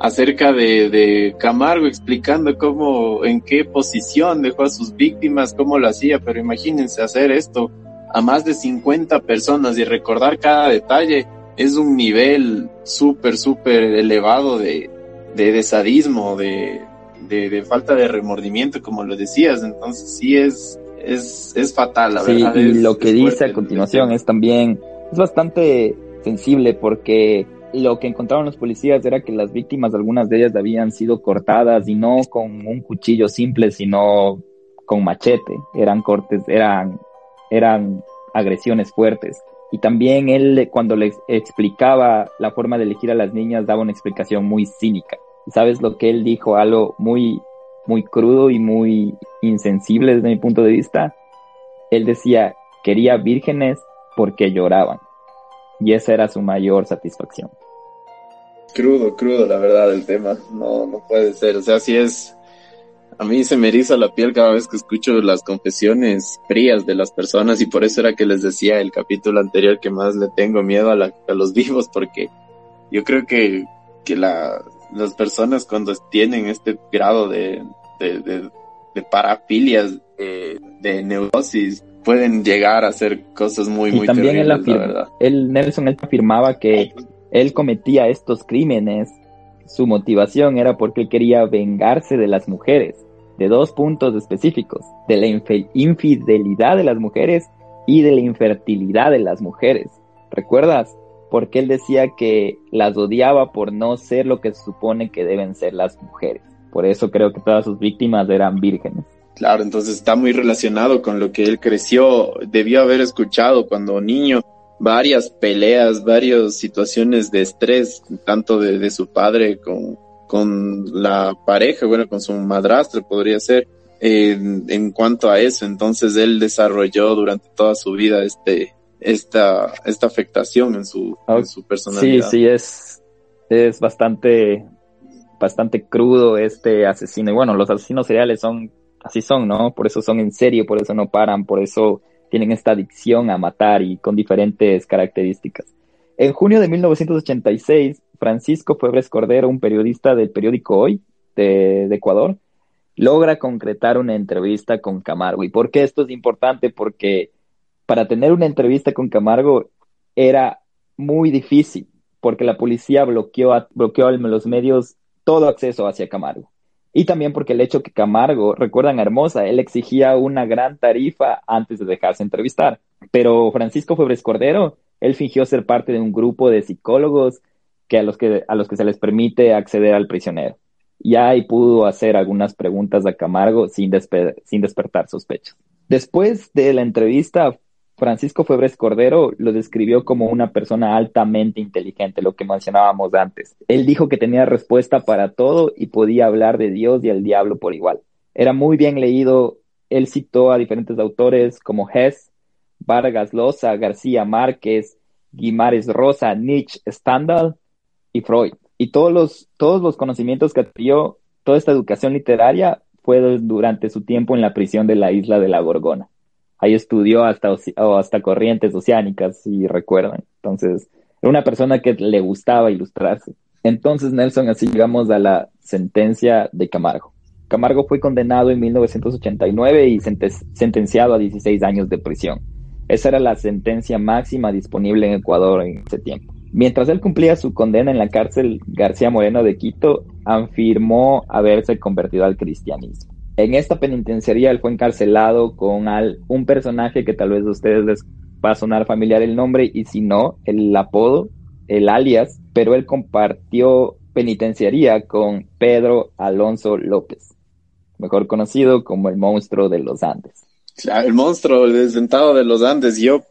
acerca de, de Camargo explicando cómo, en qué posición dejó a sus víctimas, cómo lo hacía, pero imagínense hacer esto a más de 50 personas y recordar cada detalle es un nivel súper, súper elevado de, de, sadismo, de, de, falta de remordimiento, como lo decías. Entonces sí es, es, es fatal, la verdad. Y lo que dice a continuación es también, es bastante sensible porque lo que encontraron los policías era que las víctimas, algunas de ellas habían sido cortadas y no con un cuchillo simple, sino con machete. Eran cortes, eran, eran agresiones fuertes. Y también él, cuando le explicaba la forma de elegir a las niñas, daba una explicación muy cínica. ¿Y sabes lo que él dijo? Algo muy, muy crudo y muy insensible desde mi punto de vista. Él decía, quería vírgenes porque lloraban. Y esa era su mayor satisfacción. Crudo, crudo, la verdad, el tema. No, no puede ser. O sea, si es, a mí se me eriza la piel cada vez que escucho las confesiones frías de las personas y por eso era que les decía el capítulo anterior que más le tengo miedo a, los (laughs) vivos porque yo creo que, que la, las personas cuando tienen este grado de, de, de, de parafilias, de, de neurosis, pueden llegar a hacer cosas muy, muy también terribles, él, él, Nelson, él afirmaba que él cometía estos crímenes. Su motivación era porque él quería vengarse de las mujeres de dos puntos específicos, de la infidelidad de las mujeres y de la infertilidad de las mujeres. ¿Recuerdas? Porque él decía que las odiaba por no ser lo que se supone que deben ser las mujeres. Por eso creo que todas sus víctimas eran vírgenes. Claro, entonces está muy relacionado con lo que él creció, debió haber escuchado cuando niño varias peleas, varias situaciones de estrés, tanto de, de su padre con, con la pareja, bueno, con su madrastra podría ser, en cuanto a eso. Entonces él desarrolló durante toda su vida este, esta, esta afectación en su, en su personalidad. Sí, sí, es, es bastante, bastante crudo este asesino. Y bueno, los asesinos seriales son, así son, ¿no? Por eso son en serio, por eso no paran, por eso tienen esta adicción a matar y con diferentes características. En junio de 1986, Francisco Febres Cordero, un periodista del periódico Hoy de, de Ecuador, logra concretar una entrevista con Camargo. ¿Y por qué esto es importante? Porque para tener una entrevista con Camargo era muy difícil, porque la policía bloqueó, a, bloqueó a los medios todo acceso hacia Camargo. Y también porque el hecho que Camargo, recuerdan Hermosa, él exigía una gran tarifa antes de dejarse entrevistar. Pero Francisco Febres Cordero, él fingió ser parte de un grupo de psicólogos que a los que, a los que se les permite acceder al prisionero y ahí pudo hacer algunas preguntas a Camargo sin, sin despertar sospechas. Después de la entrevista, Francisco Febres Cordero lo describió como una persona altamente inteligente, lo que mencionábamos antes. Él dijo que tenía respuesta para todo y podía hablar de Dios y el diablo por igual. Era muy bien leído. Él citó a diferentes autores como Hess, Vargas Llosa, García Márquez, Guimares Rosa, Nietzsche, Stendhal y Freud y todos los, todos los conocimientos que adquirió, toda esta educación literaria fue durante su tiempo en la prisión de la isla de la Gorgona. Ahí estudió hasta, hasta corrientes oceánicas, si recuerdan. Entonces, era una persona que le gustaba ilustrarse. Entonces, Nelson, así llegamos a la sentencia de Camargo. Camargo fue condenado en 1989 y sentenciado a 16 años de prisión. Esa era la sentencia máxima disponible en Ecuador en ese tiempo. Mientras él cumplía su condena en la cárcel García Moreno de Quito, afirmó haberse convertido al cristianismo. En esta penitenciaría él fue encarcelado con un personaje que tal vez a ustedes les va a sonar familiar el nombre y si no, el apodo, el alias, pero él compartió penitenciaría con Pedro Alonso López, mejor conocido como el monstruo de los Andes. el monstruo, el desdentado de los Andes. Yo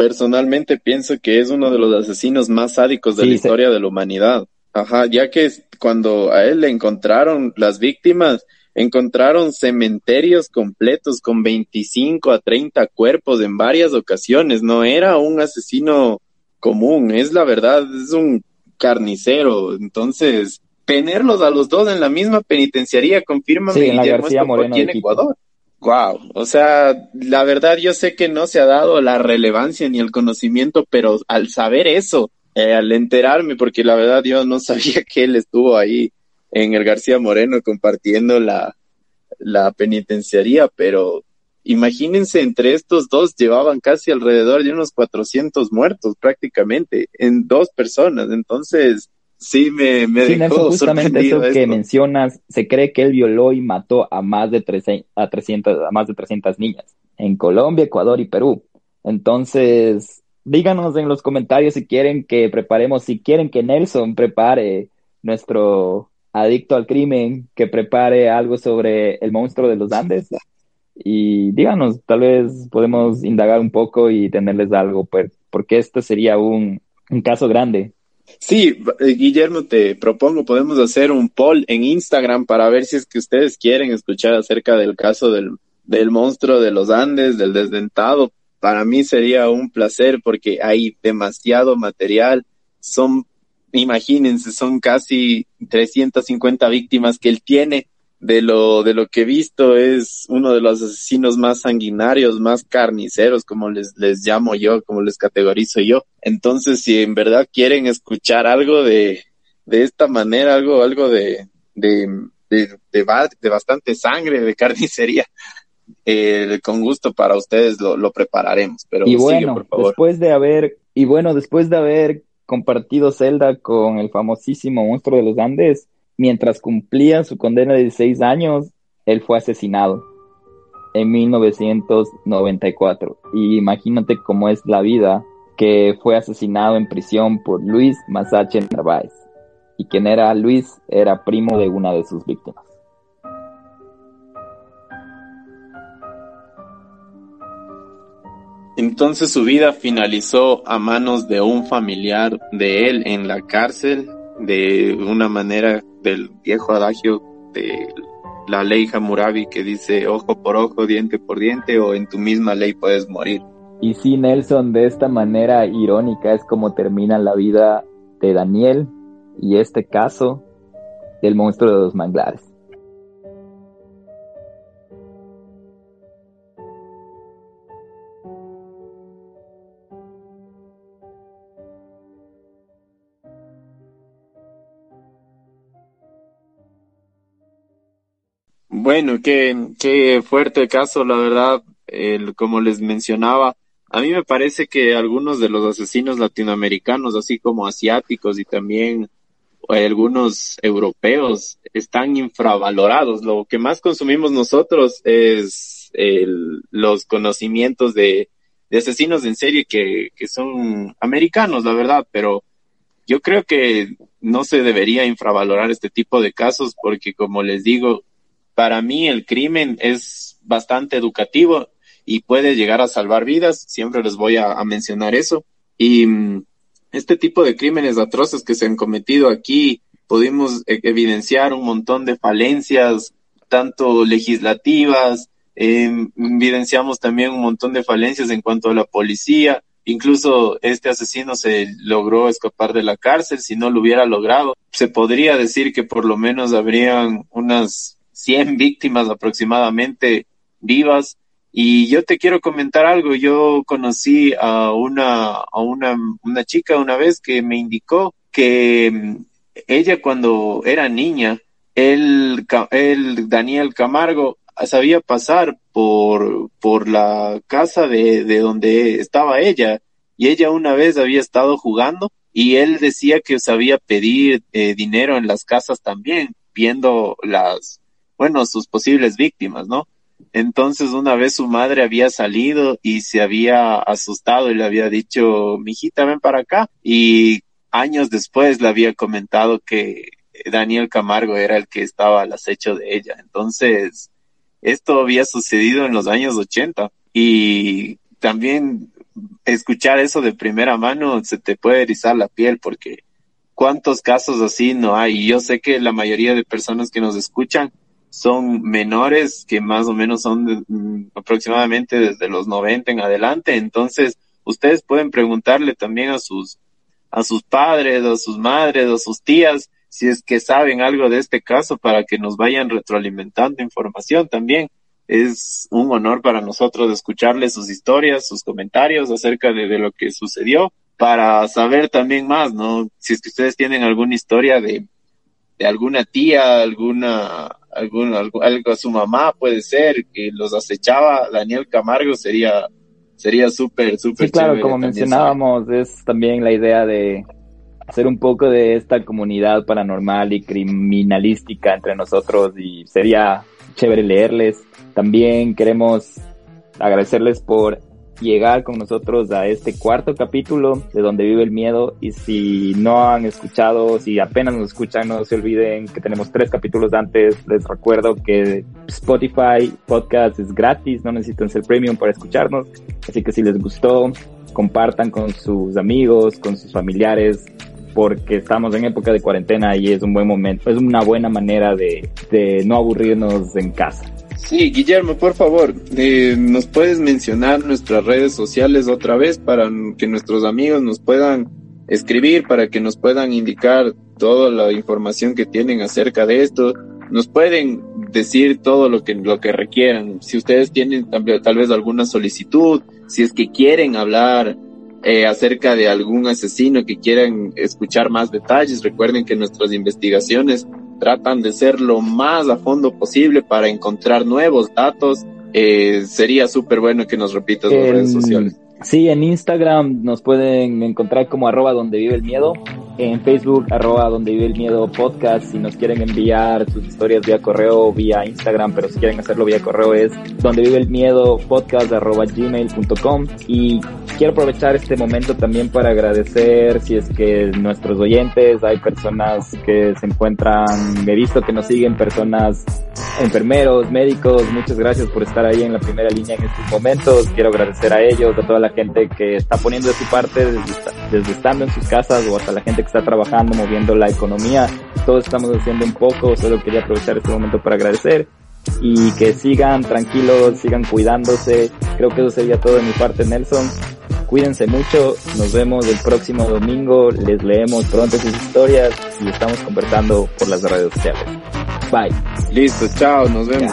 personalmente pienso que es uno de los asesinos más sádicos de la historia de la humanidad. Ajá, ya que cuando a él le encontraron las víctimas, encontraron cementerios completos con 25 a 30 cuerpos en varias ocasiones. No era un asesino común, es la verdad, es un carnicero. Entonces, tenerlos a los dos en la misma penitenciaría confirma sí, en la García Moreno de Ecuador. Wow, o sea, la verdad yo sé que no se ha dado la relevancia ni el conocimiento, pero al saber eso, eh, al enterarme, porque la verdad yo no (laughs) sabía que él estuvo ahí en el García Moreno compartiendo la, la penitenciaría, pero imagínense, entre estos dos llevaban casi alrededor de unos 400 muertos prácticamente en dos personas, entonces Sí, me, me sí, justamente eso que mencionas, se cree que él violó y mató a más de 300, a 300, a más de 300 niñas en Colombia, Ecuador y Perú. Entonces, díganos en los comentarios si quieren que preparemos, si quieren que Nelson prepare nuestro adicto al crimen, que prepare algo sobre el monstruo de los Andes. Y díganos, tal vez podemos indagar un poco y tenerles algo, pues, porque este sería un, un caso grande. Sí, eh, Guillermo, te propongo, podemos hacer un poll en Instagram para ver si es que ustedes quieren escuchar acerca del caso del, del monstruo de los Andes, del desdentado. Para mí sería un placer porque hay demasiado material. Son, imagínense, son casi 350 víctimas que él tiene de lo, de lo que he visto, es uno de los asesinos más sanguinarios, más carniceros, como les, les llamo yo, como les categorizo yo. Entonces, si en verdad quieren escuchar algo de, de esta manera, algo, algo de, de, de, de, bastante sangre, de (laughs) carnicería, eh, con gusto para ustedes lo, lo prepararemos. Pero y bueno, después de haber, y bueno, después de haber compartido celda con el famosísimo monstruo de los Andes, Mientras cumplía su condena de 16 años, él fue asesinado en 1994. Y imagínate cómo es la vida que fue asesinado en prisión por Luis Masache Narváez. Y quien era Luis era primo de una de sus víctimas. Entonces su vida finalizó a manos de un familiar de él en la cárcel de una manera del viejo adagio de la ley Hammurabi que dice ojo por ojo, diente por diente o en tu misma ley puedes morir. Y sí, Nelson, de esta manera irónica es como termina la vida de Daniel y este caso del monstruo de los manglares. Bueno, qué, qué fuerte caso, la verdad, el, como les mencionaba, a mí me parece que algunos de los asesinos latinoamericanos, así como asiáticos y también algunos europeos, están infravalorados. Lo que más consumimos nosotros es el, los conocimientos de, asesinos en serie que, que son americanos, la verdad, pero yo creo que no se debería infravalorar este tipo de casos porque, como les digo, para mí el crimen es bastante educativo y puede llegar a salvar vidas. Siempre les voy a, mencionar eso. Y mm, este tipo de crímenes atroces que se han cometido aquí, pudimos e, evidenciar un montón de falencias, tanto legislativas, em, evidenciamos también un montón de falencias en cuanto a la policía. Incluso este asesino se logró escapar de la cárcel. Si no lo hubiera logrado, se podría decir que por lo menos habrían unas 100 víctimas aproximadamente vivas y yo te quiero comentar algo. Yo conocí a una, a una, una chica una vez que me indicó que mm, ella cuando era niña, él, él Daniel Camargo, sabía pasar por, por la casa de, de donde estaba ella. Y ella una vez había estado jugando y él decía que sabía pedir eh, dinero en las casas también, viendo las, bueno, sus posibles víctimas, ¿no? Entonces una vez su madre había salido y se había asustado y le había dicho, mijita, ven para acá. Y años después le había comentado que Daniel Camargo era el que estaba al acecho de ella. Entonces, esto había sucedido en los años 80 y también escuchar eso de primera mano se te puede erizar la piel porque cuántos casos así no hay. Y yo sé que la mayoría de personas que nos escuchan son menores que más o menos son mm, aproximadamente desde los 90 en adelante. Entonces, ustedes pueden preguntarle también a sus, a sus padres, a sus madres, a sus tías, si es que saben algo de este caso para que nos vayan retroalimentando información también. Es un honor para nosotros escucharles sus historias, sus comentarios acerca de, de lo que sucedió para saber también más, ¿no? Si es que ustedes tienen alguna historia de, de alguna tía, alguna algún, algo, algo a su mamá puede ser, que los acechaba Daniel Camargo sería sería súper, súper sí, claro, como mencionábamos, es también la idea de hacer un poco de esta comunidad paranormal y criminalística entre nosotros y sería chévere leerles. También queremos agradecerles por llegar con nosotros a este cuarto capítulo de Donde vive el miedo y si no han escuchado, si apenas nos escuchan, no se olviden que tenemos tres capítulos antes. Les recuerdo que Spotify Podcast es gratis, no necesitan ser premium para escucharnos. Así que si les gustó, compartan con sus amigos, con sus familiares, porque estamos en época de cuarentena y es un buen momento, es una buena manera de, de no aburrirnos en casa. Sí, Guillermo, por favor, eh, ¿nos puedes mencionar nuestras redes sociales otra vez para que nuestros amigos nos puedan escribir, para que nos puedan indicar toda la información que tienen acerca de esto? Nos pueden decir todo lo que, lo que requieran. Si ustedes tienen tal vez alguna solicitud, si es que quieren hablar eh, acerca de algún asesino que quieran escuchar más detalles, recuerden que nuestras investigaciones tratan de ser lo más a fondo posible para encontrar nuevos datos. Eh, sería súper bueno que nos repitas las redes sociales. Sí, en Instagram nos pueden encontrar como arroba donde vive el miedo, en Facebook arroba donde vive el miedo podcast, si nos quieren enviar sus historias vía correo o vía Instagram, pero si quieren hacerlo vía correo es donde vive el miedo podcast arroba gmail.com y quiero aprovechar este momento también para agradecer si es que nuestros oyentes, hay personas que se encuentran, he visto que nos siguen personas, enfermeros, médicos, muchas gracias por estar ahí en la primera línea en estos momentos, quiero agradecer a ellos, a toda la gente que está poniendo de su parte desde, estando en sus casas o hasta la gente que está trabajando, moviendo la economía. Todos estamos haciendo un poco, solo quería aprovechar este momento para agradecer y que sigan tranquilos, sigan cuidándose, Creo que eso sería todo de mi parte, Nelson. Cuídense mucho, nos vemos el próximo domingo, les leemos pronto sus historias y estamos conversando por las redes sociales. Bye. Listo, chao, nos vemos.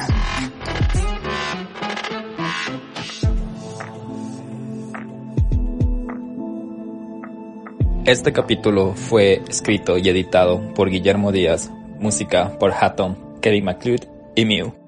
Este capítulo fue escrito y editado por Guillermo Díaz, música por Hatton, Kevin McLeod y Mew.